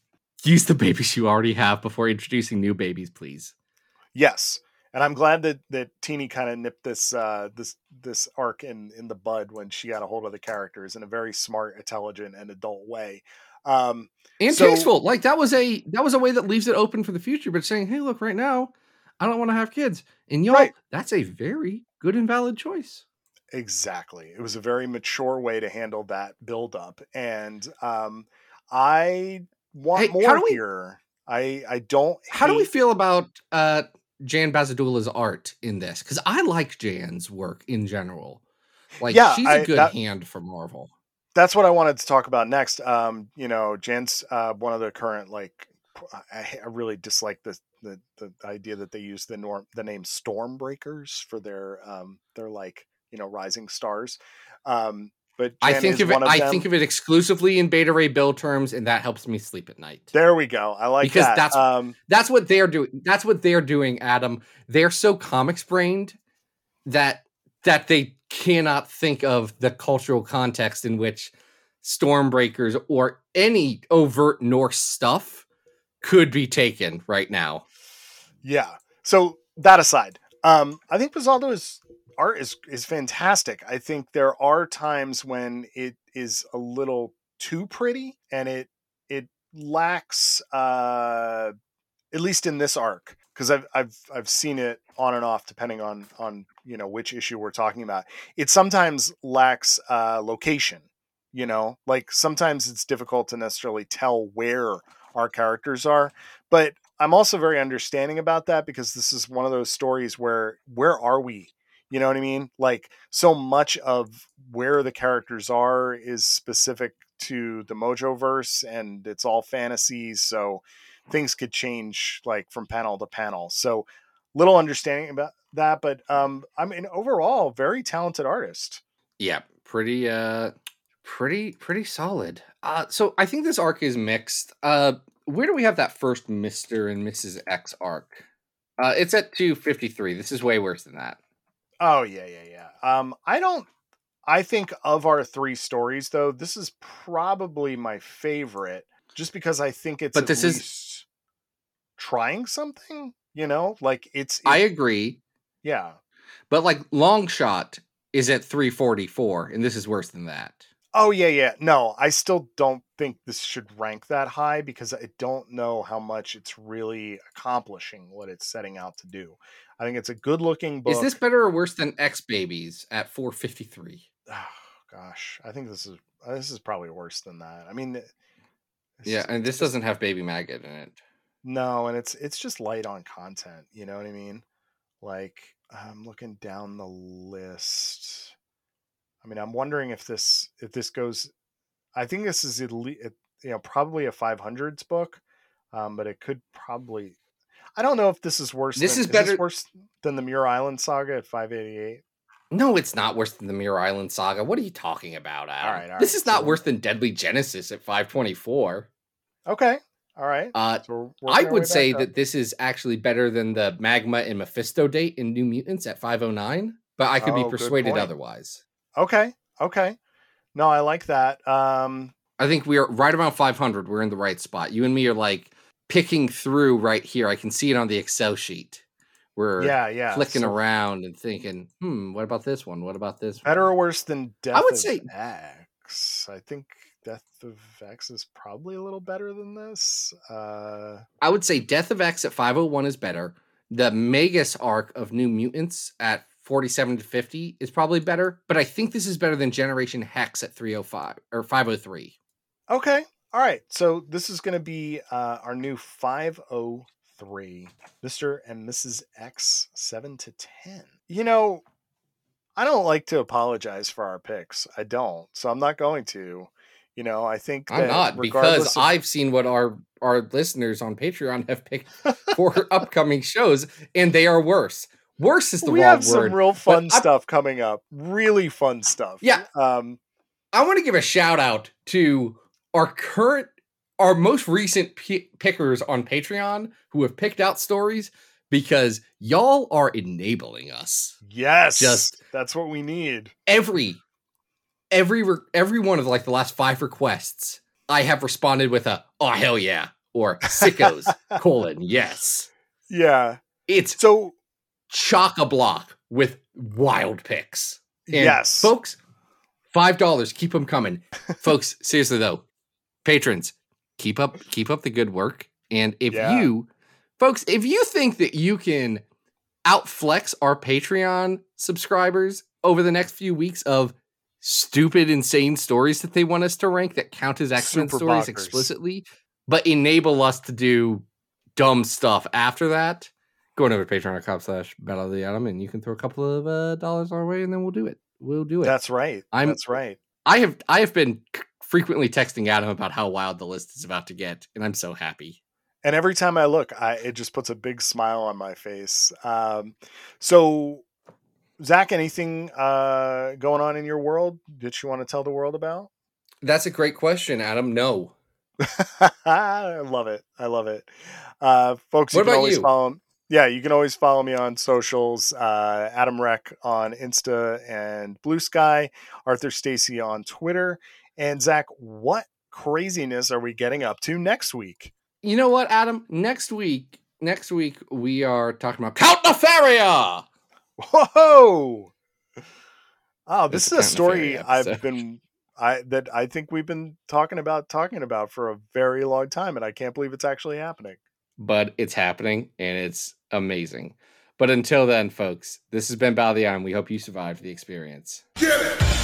Use the babies you already have before introducing new babies, please. Yes, and I'm glad that that Tini kind of nipped this uh, this this arc in in the bud when she got a hold of the characters in a very smart, intelligent, and adult way. Um, And So- tasteful. Like that was a that was a way that leaves it open for the future, but saying, hey, look, right now, I don't want to have kids. And y'all, Right. that's a very good and valid choice. exactly, it was a very mature way to handle that build up, and um, I want Hey, more we- here. I I don't. How do we feel about uh Jan Bazaldua's art in this? Because I like Jan's work in general. Like Yeah, she's a I- good that- hand for Marvel. That's what I wanted to talk about next. Um, you know, Jen's uh, one of the current like I, I really dislike the, the the idea that they use the norm the name Stormbreakers for their um their like you know rising stars. Um, but I think of it. of I them. think of it exclusively in Beta Ray Bill terms, and that helps me sleep at night. There we go. I like Because that. that's- um, That's what they're doing. That's what they're doing, Adam. They're so comics brained that that they cannot think of the cultural context in which Stormbreakers or any overt Norse stuff could be taken right now. Yeah. So that aside, um, I think Bazaldua's art is is fantastic. I think there are times when it is a little too pretty and it it lacks uh at least in this arc because I've I've I've seen it on and off depending on on you know which issue we're talking about. It sometimes lacks uh location, you know, like sometimes it's difficult to necessarily tell where our characters are, but I'm also very understanding about that because this is one of those stories where where are we? You know what I mean? Like so much of where the characters are is specific to the Mojo verse and it's all fantasies, so things could change like from panel to panel. So little understanding about that, but um I mean overall very talented artist. Yeah, pretty uh pretty pretty solid. Uh so I think this arc is mixed. Uh where do we have that first Mr. and Mrs. X arc? Uh it's at 253. This is way worse than that. Oh yeah, yeah, yeah. Um I don't I think of our three stories though, this is probably my favorite just because I think it's But this is- least trying something, you know? Like it's I agree, yeah. but like long shot is at 344 and this is worse than that. Oh yeah, yeah. No, I still don't think this should rank that high because I don't know how much it's really accomplishing what it's setting out to do. I think it's a good looking book. Is this better or worse than X Babies at 453? oh, gosh, I think this is this is probably worse than that. I mean, Yeah, and this doesn't have Baby Maggot in it. No, and it's it's just light on content. You know what I mean? Like I'm looking down the list. I mean, I'm wondering if this if this goes. I think this is at least you know probably a 500s book, um, but it could probably. I don't know if this is worse. This than, is better- worse than the Muir Island saga at 588. No, it's not worse than the Muir Island saga. What are you talking about, Adam? right, all this right, is not so- worse than Deadly Genesis at 524. Okay, all right. Uh, So I working our way would say up. that this is actually better than the Magma and Mephisto date in New Mutants at 509, but I could Oh, be persuaded otherwise. Okay, okay. No, I like that. Um, I think we are right around 500. We're in the right spot. You and me are like picking through right here. I can see it on the Excel sheet. We're yeah, yeah. flicking so around and thinking, hmm, what about this one? What about this Better one? or worse than Death I would say- X? I think Death of X is probably a little better than this. Uh, I would say Death of X at 501 is better. The Magus arc of New Mutants at 47 to 50 is probably better, but I think this is better than Generation Hex at 305 or 503. okay, all right. So this is going to be uh, our new 503, Mr. and Mrs. X, 7 to 10. You know, I don't like to apologize for our picks. I don't. So I'm not going to. You know, I think I'm not because of- I've seen what our our listeners on Patreon have picked for upcoming shows, and they are worse. Worse is the we wrong have word. some real fun I- stuff coming up. Really fun stuff. Yeah. Um, I want to give a shout out to our current, our most recent p- pickers on Patreon who have picked out stories because y'all are enabling us. yes. Just- that's what we need. Every, every, re- every one of like the last five requests, I have responded with a "Oh hell yeah" or "Sickos colon yes." Yeah. It's So chock a block with wild picks. And yes. folks, five dollars. Keep them coming, folks. Seriously though, patrons, keep up, keep up the good work. And if Yeah. you, folks, if you think that you can outflex our Patreon subscribers over the next few weeks of stupid, insane stories that they want us to rank that count as X Men stories bonkers. explicitly, but enable us to do dumb stuff after that. Going over to patreon.com slash battle of the atom and you can throw a couple of uh, dollars our way and then we'll do it. We'll do it. That's right. I'm- That's right. I have I have been frequently texting Adam about how wild the list is about to get, and I'm so happy. And every time I look, I it just puts a big smile on my face. Um, so, Zack, anything uh, going on in your world that you want to tell the world about? That's a great question, Adam. No. I love it. I love it. Uh, folks, you can always you? follow. Yeah, you can always follow me on socials. Uh, Adam Reck on Insta and Blue Sky. Arthur Stacy on Twitter. And Zack, what craziness are we getting up to next week? You know what, Adam? Next week, next week we are talking about Count Nefaria. Whoa! Oh, this It's is a a story I've been I that I think we've been talking about talking about for a very long time, and I can't believe it's actually happening. but it's happening and it's amazing. But until then, folks, this has been Battle of the Atom. We hope you survived the experience. Get it!